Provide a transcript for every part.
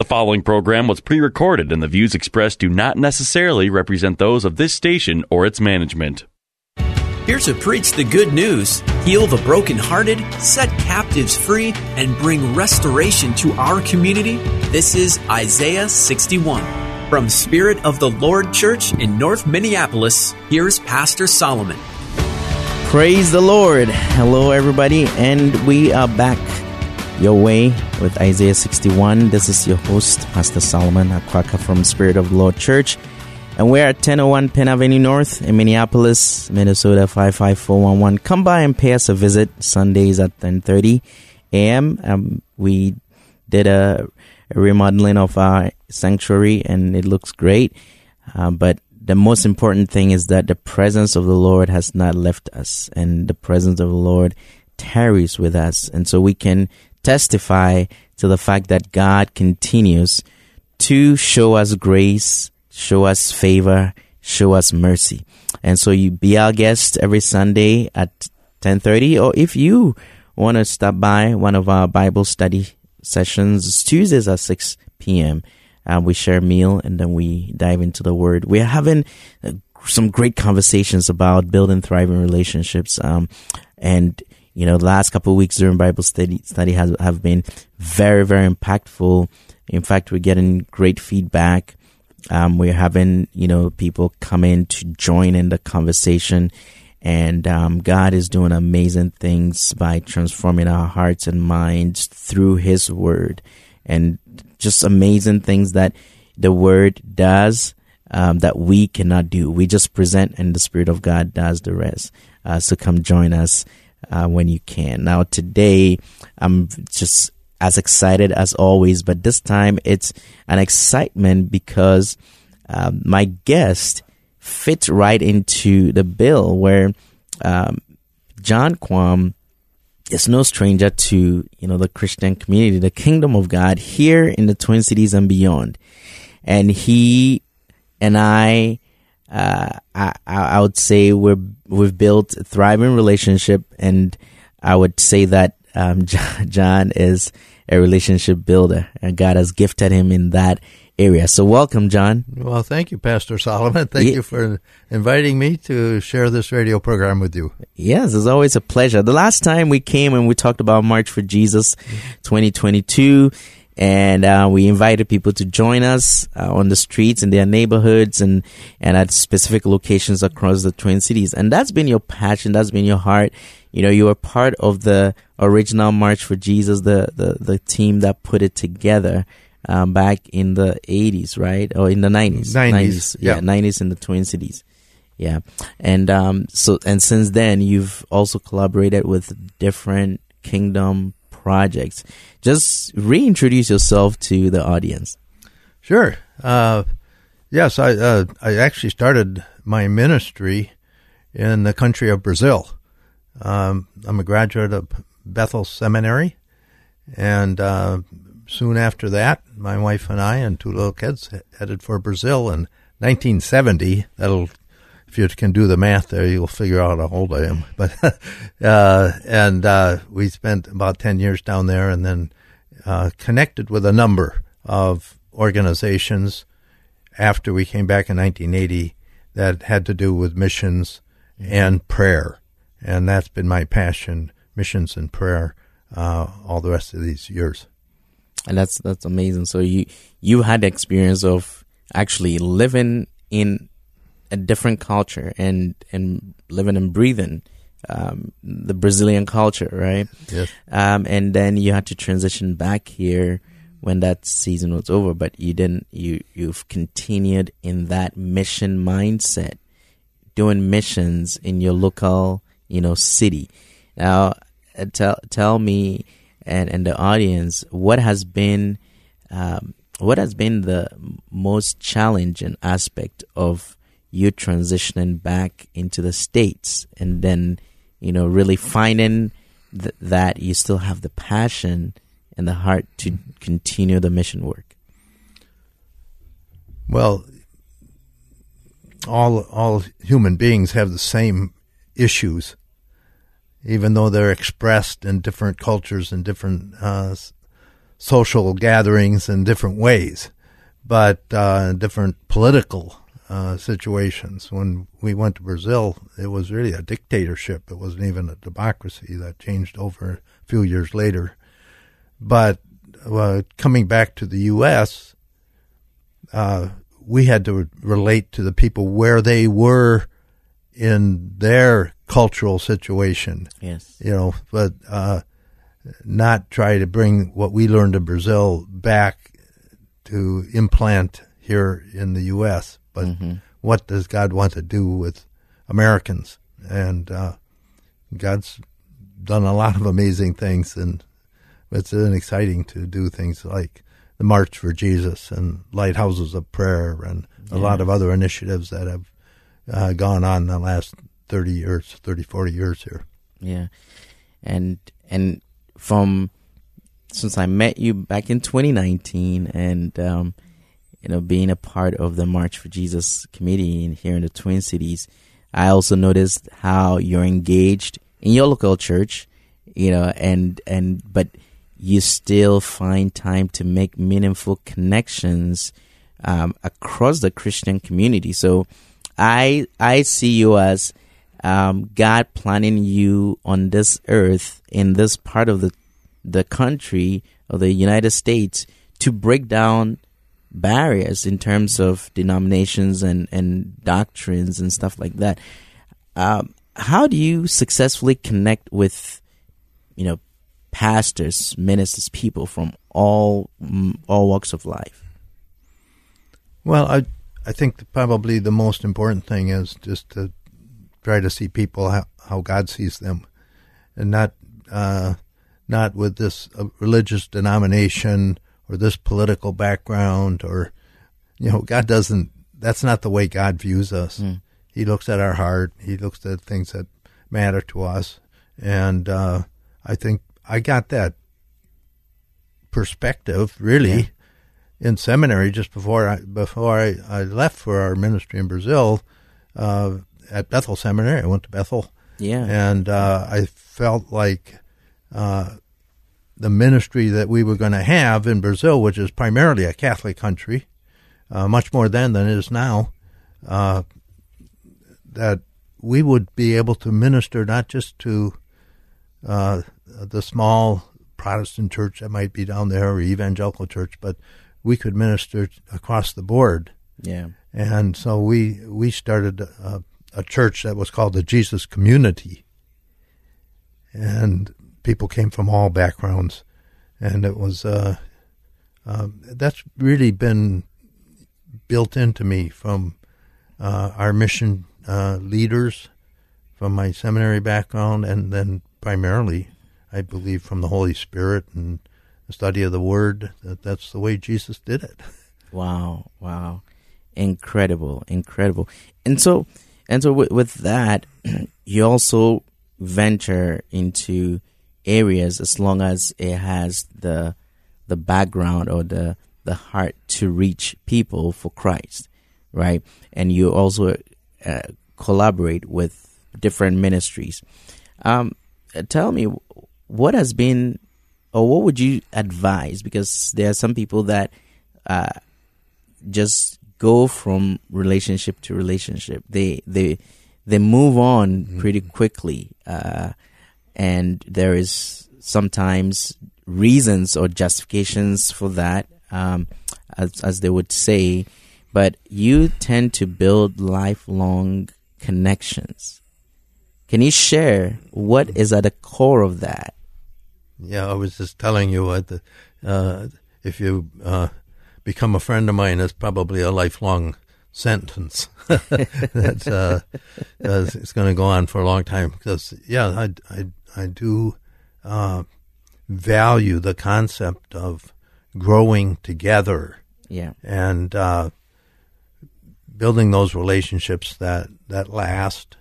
The following program was pre recorded, and the views expressed do not necessarily represent those of this station or its management. Here to preach the good news, heal the brokenhearted, set captives free, and bring restoration to our community, this is Isaiah 61. From Spirit of the Lord Church in North Minneapolis, here's Pastor Solomon. Praise the Lord. Hello, everybody, and we are back your way with Isaiah 61. This is your host, Pastor Solomon Akwaka from Spirit of the Lord Church. And we're at 1001 Penn Avenue North in Minneapolis, Minnesota 55411. Come by and pay us a visit Sundays at 10:30 a.m. Um, we did a, a, remodeling of our sanctuary and it looks great. Uh, but the most important thing is that the presence of the Lord has not left us and the presence of the Lord tarries with us. And so we can testify to the fact that God continues to show us grace, show us favor, show us mercy. And so you be our guest every Sunday at 10:30 or if you want to stop by one of our Bible study sessions, Tuesdays at 6 p.m. Uh, we share a meal and then we dive into the word. We're having uh, some great conversations about building thriving relationships. Um, and you know, the last couple of weeks during Bible study study has have been very, very impactful. In fact, we're getting great feedback. Um, we're having, you know, people come in to join in the conversation. And um, God is doing amazing things by transforming our hearts and minds through His Word. And just amazing things that the Word does um, that we cannot do. We just present, and the Spirit of God does the rest. Uh, so come join us uh, when you can. Now, today, I'm just as excited as always, but this time it's an excitement because um, my guest fits right into the bill where um, John Quam is no stranger to you know the Christian community, the kingdom of God here in the Twin Cities and beyond, and he and I uh, I, I would say we're we've built a thriving relationship, and I would say that um, John is a relationship builder, and God has gifted him in that area. So, welcome, John. Well, thank you, Pastor Solomon. Thank yeah. you for inviting me to share this radio program with you. Yes, it's always a pleasure. The last time we came and we talked about March for Jesus 2022 and uh, we invited people to join us uh, on the streets in their neighborhoods and and at specific locations across the Twin Cities. And that's been your passion. That's been your heart. You know, you were part of the original March for Jesus, the the, the team that put it together. Um, back in the 80s, right? Or in the 90s. 90s. 90s yeah. yeah, 90s in the Twin Cities. Yeah. And um, so, and since then, you've also collaborated with different kingdom projects. Just reintroduce yourself to the audience. Sure. Uh, yes, I uh, I actually started my ministry in the country of Brazil. Um, I'm a graduate of Bethel Seminary, and uh, soon after that, my wife and I and two little kids headed for Brazil in 1970. That'll if you can do the math there, you'll figure out how old I am. But uh, and uh, we spent about ten years down there, and then uh, connected with a number of organizations after we came back in 1980 that had to do with missions and prayer, and that's been my passion: missions and prayer, uh, all the rest of these years. And that's that's amazing. So you you had the experience of actually living in a different culture and and living and breathing um, the Brazilian culture, right? Yes. Um, and then you had to transition back here when that season was over, but you didn't. You you've continued in that mission mindset, doing missions in your local, you know, city. Now, uh, tell tell me and and the audience what has been um, what has been the most challenging aspect of you transitioning back into the states and then you know really finding th- that you still have the passion and the heart to continue the mission work. Well all all human beings have the same issues even though they're expressed in different cultures and different uh, social gatherings in different ways, but uh, different political uh, situations. When we went to Brazil, it was really a dictatorship. It wasn't even a democracy that changed over a few years later. But uh, coming back to the U.S., uh, we had to relate to the people where they were in their cultural situation. Yes. You know, but uh, not try to bring what we learned in Brazil back to implant here in the U.S. But mm-hmm. what does God want to do with Americans? And uh, God's done a lot of amazing things, and it's been exciting to do things like the March for Jesus and Lighthouses of Prayer and a lot of other initiatives that have uh, gone on the last 30 years, 30, 40 years here. Yeah. And, and from, since I met you back in 2019 and, um, you know, being a part of the March for Jesus committee in, here in the Twin Cities, I also noticed how you're engaged in your local church, you know, and, and, but you still find time to make meaningful connections, um, across the Christian community. So, I I see you as um, God planning you on this earth in this part of the the country of the United States to break down barriers in terms of denominations and, and doctrines and stuff like that. Um, how do you successfully connect with, you know, pastors, ministers, people from all all walks of life? Well, I I think probably the most important thing is just to try to see people how, how God sees them, and not uh, not with this uh, religious denomination or this political background or you know God doesn't. That's not the way God views us. Mm. He looks at our heart. He looks at things that matter to us, and uh, I think I got that perspective really. Yeah in seminary just before I before I, I left for our ministry in Brazil uh, at Bethel Seminary. I went to Bethel. Yeah, and uh, I felt like uh, the ministry that we were going to have in Brazil, which is primarily a Catholic country, uh, much more then than it is now, uh, that we would be able to minister not just to uh, the small Protestant church that might be down there or evangelical church, but we could minister across the board. Yeah. And so we we started a, a church that was called the Jesus Community, and people came from all backgrounds, and it was uh, uh, that's really been built into me from uh, our mission uh, leaders, from my seminary background, and then primarily, I believe, from the Holy Spirit and the study of the Word. That that's the way Jesus did it. Wow! Wow! Incredible! Incredible! And so, and so with, with that, you also venture into areas as long as it has the the background or the the heart to reach people for Christ, right? And you also uh, collaborate with different ministries. Um, tell me, what has been or what would you advise? Because there are some people that uh, just go from relationship to relationship. They they they move on mm-hmm. pretty quickly, uh, and there is sometimes reasons or justifications for that, um, as as they would say. But you tend to build lifelong connections. Can you share what is at the core of that? Yeah, I was just telling you what the, uh, if you uh, become a friend of mine, it's probably a lifelong sentence. That's uh, it's going to go on for a long time because yeah, I I I do uh, value the concept of growing together Yeah. and uh, building those relationships that that last,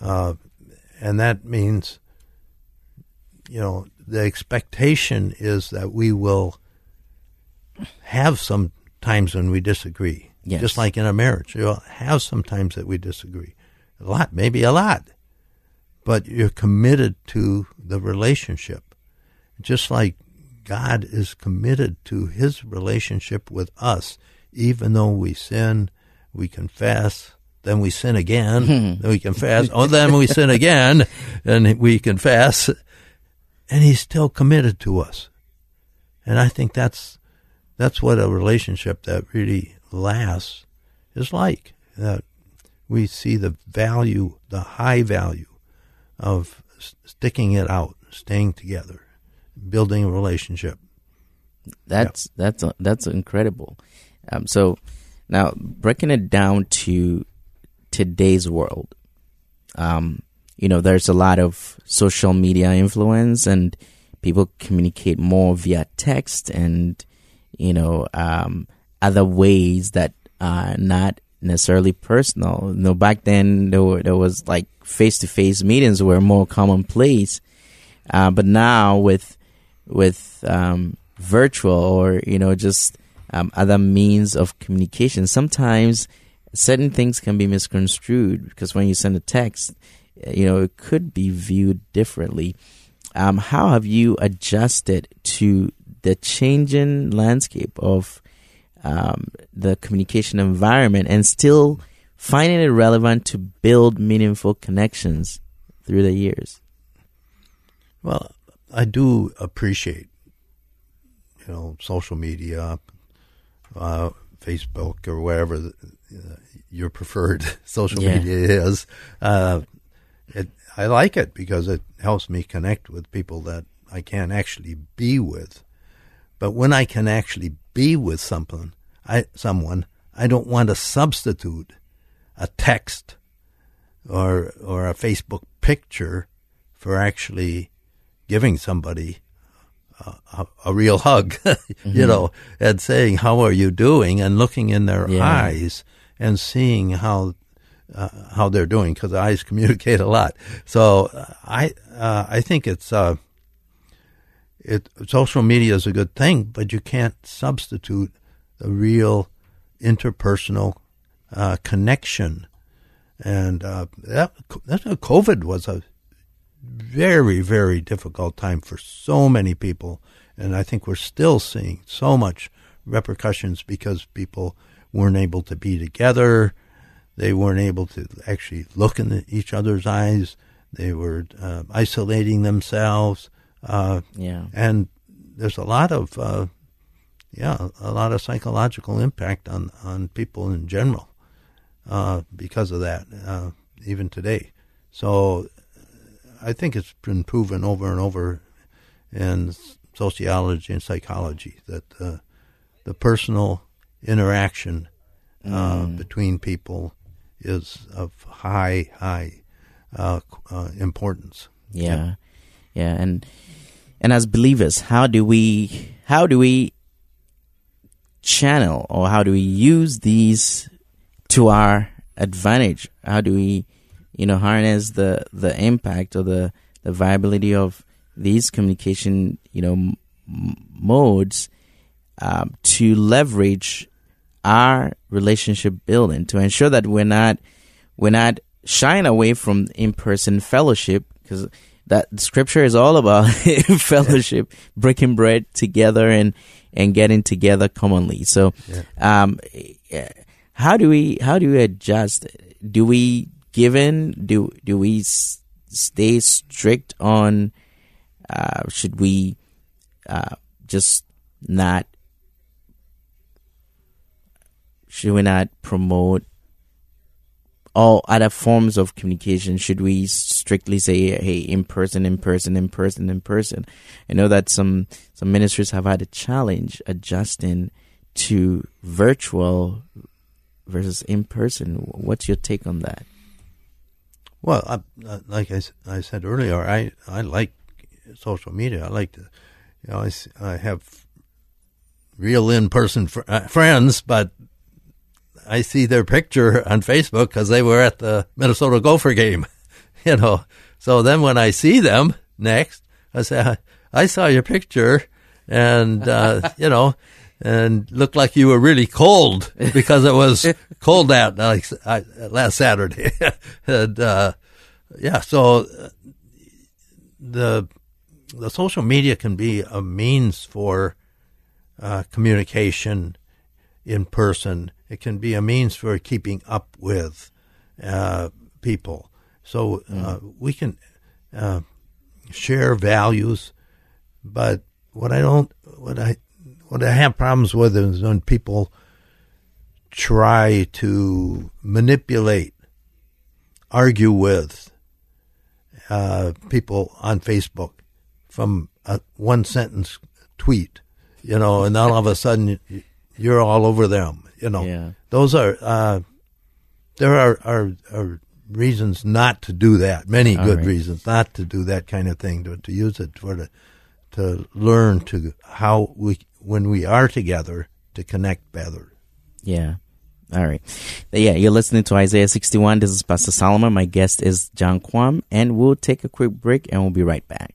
uh, and that means, you know, the expectation is that we will have some times when we disagree, Yes. just like in a marriage. You'll have some times that we disagree, a lot, maybe a lot, but you're committed to the relationship, just like God is committed to His relationship with us, even though we sin, we confess, then we sin again, hmm. then we confess, oh, then we sin again, and we confess, and He's still committed to us. And I think that's that's what a relationship that really lasts is like. That we see the value, the high value of sticking it out, staying together, building a relationship. That's that's that's incredible. Um, so now breaking it down to today's world, um, you know, there's a lot of social media influence, and people communicate more via text and you know um, other ways that are not necessarily personal. You know, back then there were, there was like face to face meetings were more commonplace, uh, but now with with um, virtual or you know just um, other means of communication, sometimes certain things can be misconstrued because when you send a text, uh, you know it could be viewed differently. Um, how have you adjusted to the changing landscape of um, the communication environment and still finding it relevant to build meaningful connections through the years? Well, I do appreciate, you know, social media, uh, Facebook or whatever the, uh, your preferred social Yeah. media is. Uh, it, I like it because it helps me connect with people that I can't actually be with. But when I can actually be with someone, I someone, I don't want to substitute a text or or a Facebook picture for actually giving somebody a, a, a real hug, you know, and saying how are you doing, and looking in their Yeah. eyes and seeing how uh, how they're doing because eyes communicate a lot. So uh, I uh, I think it's uh, it social media is a good thing, but you can't substitute the real interpersonal uh, connection. And uh, that COVID was a very very difficult time for so many people, and I think we're still seeing so much repercussions because people weren't able to be together. They weren't able to actually look in the, each other's eyes. They were uh, isolating themselves. Uh, Yeah. and there's a lot of uh, yeah a lot of psychological impact on on people in general uh, because of that uh, even today so I think it's been proven over and over in sociology and psychology that uh, the personal interaction uh, between people is of high high uh, uh, importance Yeah. Yeah. And and as believers, how do we how do we channel or how do we use these to our advantage? How do we, you know, harness the the impact or the the viability of these communication, you know, m- modes um, to leverage our relationship building to ensure that we're not we're not shying away from in-person fellowship because that scripture is all about fellowship breaking bread together and and getting together commonly. So um eh, how do we how do we adjust? Do we give in? Do do we s- stay strict on uh should we uh just not should we not promote all other forms of communication? Should we strictly say, "Hey, in person, in person, in person, in person"? I know that some some ministries have had a challenge adjusting to virtual versus in person. What's your take on that? Well, I, like I, I said earlier, I, I like social media. I like to, you know, i, I have real in person fr- uh, friends, but I see their picture on Facebook because they were at the Minnesota Gopher game, you know. So then when I see them next, I say, I saw your picture and, uh, you know, and looked like you were really cold because it was cold out like uh, last Saturday. and, uh, yeah, so uh, the, the social media can be a means for, uh, communication in person. It can be a means for keeping up with, uh, people. So, uh, we can, uh, share values, but what I don't, what I, what I have problems with is when people try to manipulate, argue with uh, people on Facebook from a one sentence tweet, you know, and then all of a sudden you're all over them, you know. Yeah. Those are, uh, there are, are, are reasons not to do that, many All good right. reasons not to do that kind of thing, to, to use it for the, to learn to how we, when we are together, to connect better. Yeah. All right. Yeah, you're listening to Isaiah 61. This is Pastor Solomon. My guest is John Quam, and we'll take a quick break and we'll be right back.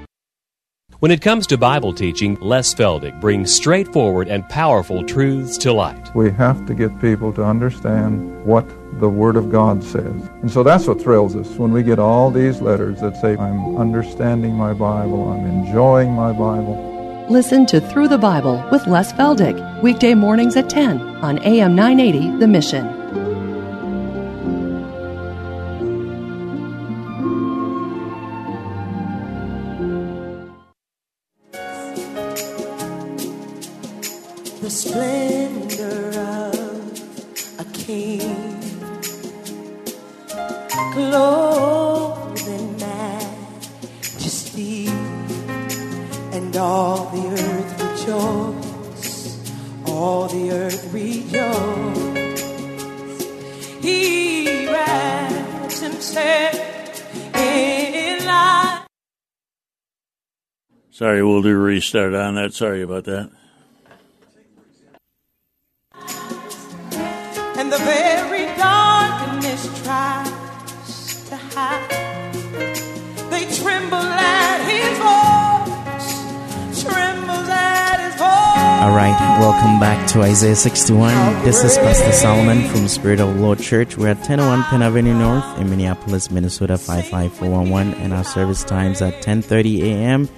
When it comes to Bible teaching, Les Feldick brings straightforward and powerful truths to light. We have to get people to understand what the Word of God says. And so that's what thrills us when we get all these letters that say, I'm understanding my Bible, I'm enjoying my Bible. Listen to Through the Bible with Les Feldick, weekday mornings at 10 on AM 980 The Mission. King, clothed in majesty, and all the earth rejoice, all the earth rejoice. He wraps himself in light. Sorry, we'll do a restart on that. Sorry about that. Isaiah 61. This is Pastor Solomon from Spirit of Lord Church. We're at 1001 Penn Avenue North in Minneapolis, Minnesota 55411, and our service times at 10:30 a.m.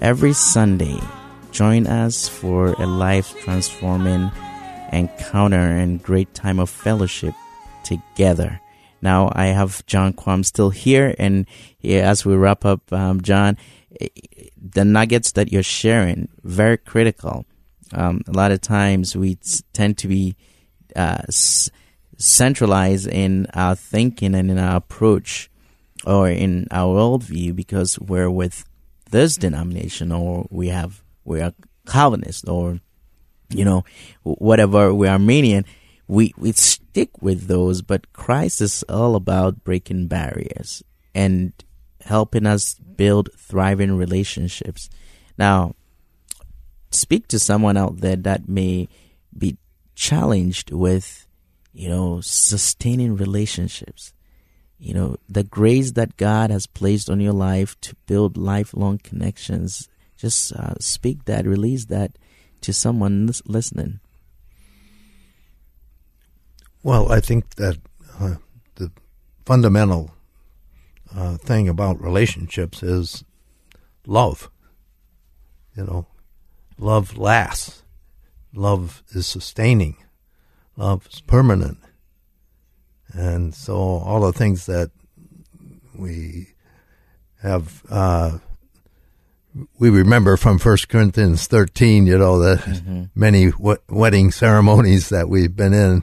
every Sunday. Join us for a life transforming encounter and great time of fellowship together. Now I have John Quam still here, and as we wrap up, um, John, eh, the nuggets that you're sharing very critical. Um, a lot of times we s- tend to be uh, s- centralized in our thinking and in our approach, or in our worldview, because we're with this denomination, or we have we are Calvinist, or you know, whatever we're Arminian, we, we stick with those, but Christ is all about breaking barriers and helping us build thriving relationships. Now, speak to someone out there that may be challenged with, you know, sustaining relationships. You know, the grace that God has placed on your life to build lifelong connections. Just uh, speak that, release that to someone listening. Well, I think that uh, the fundamental uh, thing about relationships is love. You know, love lasts. Love is sustaining. Love is permanent. And so all the things that we have uh, we remember from First Corinthians 13, you know, the Mm-hmm. many w- wedding ceremonies that we've been in.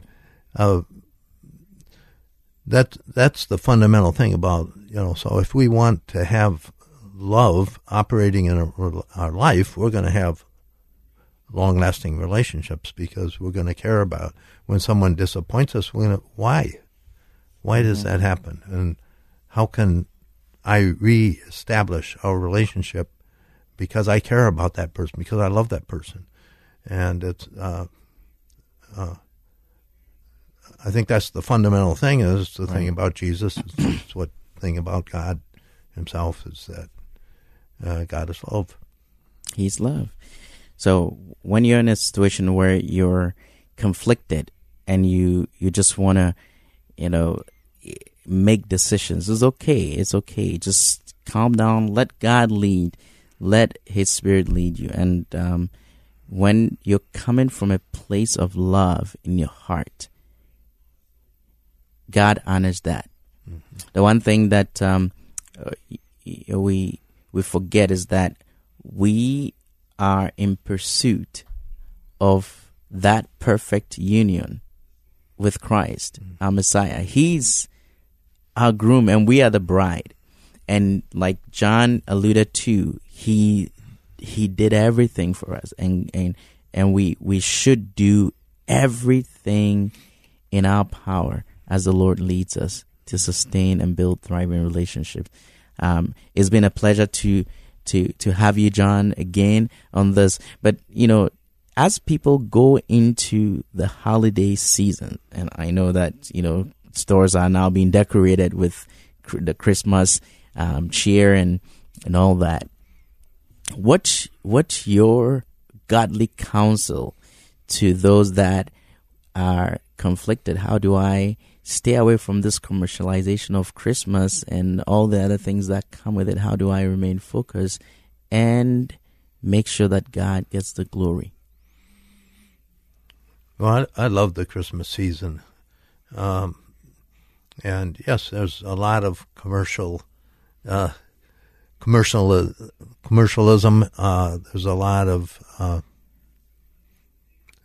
Uh, that that's the fundamental thing about you know. So if we want to have love operating in our, our life, we're going to have long-lasting relationships because we're going to care about when someone disappoints us. We're going to why, why does that happen, and how can I reestablish our relationship because I care about that person because I love that person, and it's. Uh, uh, I think that's the fundamental thing. Is the thing about Jesus. It's, it's what thing about God Himself is that uh, God is love. He's love. So when you're in a situation where you're conflicted and you you just want to, you know, make decisions, it's okay. It's okay. Just calm down. Let God lead. Let His Spirit lead you. And um, when you're coming from a place of love in your heart, God honors that. The one thing that um, uh, we we forget is that we are in pursuit of that perfect union with Christ, our Messiah. He's our groom, and we are the bride. And like John alluded to, he he did everything for us, and and and we we should do everything in our power as the Lord leads us to sustain and build thriving relationships. Um, it's been a pleasure to to to have you, John, again on this. But you know, as people go into the holiday season, and I know that you know stores are now being decorated with cr- the Christmas um, cheer and and all that. What what's your godly counsel to those that are conflicted? How do I stay away from this commercialization of Christmas and all the other things that come with it? How do I remain focused and make sure that God gets the glory? Well, I, I love the Christmas season, um, and yes, there's a lot of commercial, uh, commercial commercialism. Uh, there's a lot of uh,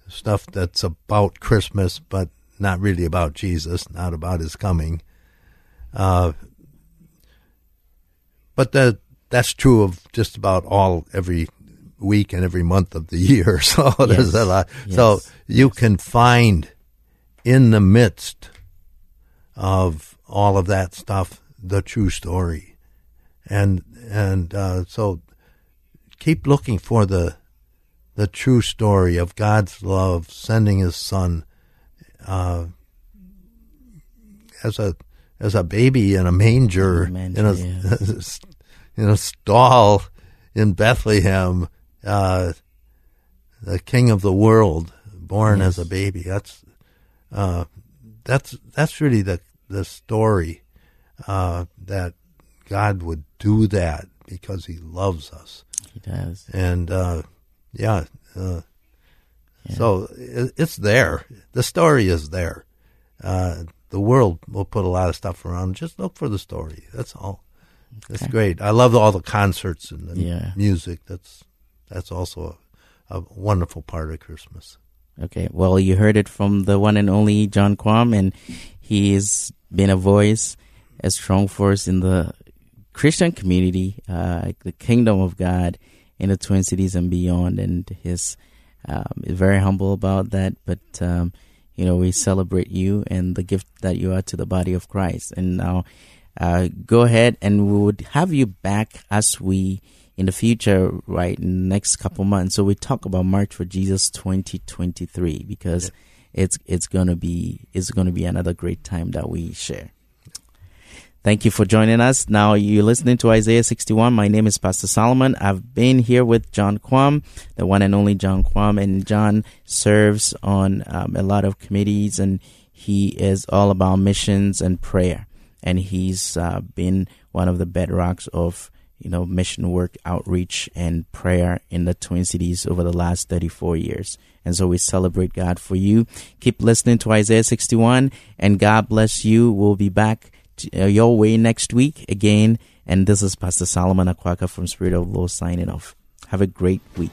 stuff that's about Christmas, but not really about Jesus, not about His coming. Uh, but that that's true of just about all every week and every month of the year. So there's a lot. So Yes. you can find in the midst of all of that stuff the true story, and and uh, so keep looking for the the true story of God's love, sending His Son uh, as a as a baby in a manger, in a in a stall in Bethlehem, uh, the King of the world, born as a baby. That's uh, that's that's really the the story uh, that God would do that because He loves us. He does. And uh, yeah, so it's there. The story is there. Uh, the world will put a lot of stuff around. Just look for the story. That's all. That's Okay. great. I love all the concerts and the Yeah. music. That's that's also a, a wonderful part of Christmas. Okay, well, you heard it from the one and only John Quam, and he's been a voice, a strong force in the Christian community, uh, the kingdom of God in the Twin Cities and beyond. And he's um, very humble about that. But, um, you know, we celebrate you and the gift that you are to the body of Christ. And now, uh, go ahead and we would have you back as we in the future, right, in the next couple months. So we talk about March for Jesus 2023 because it's it's gonna be it's gonna be another great time that we share. Thank you for joining us. Now you're listening to Isaiah 61. My name is Pastor Solomon. I've been here with John Quam, the one and only John Quam, and John serves on um, a lot of committees, and he is all about missions and prayer. And he's uh, been one of the bedrocks of you know mission work, outreach, and prayer in the Twin Cities over the last 34 years. And so we celebrate God for you. Keep listening to Isaiah 61, and God bless you. We'll be back uh, your way next week again And this is Pastor Solomon Akwaka from Spirit of Lord signing off. Have a great week.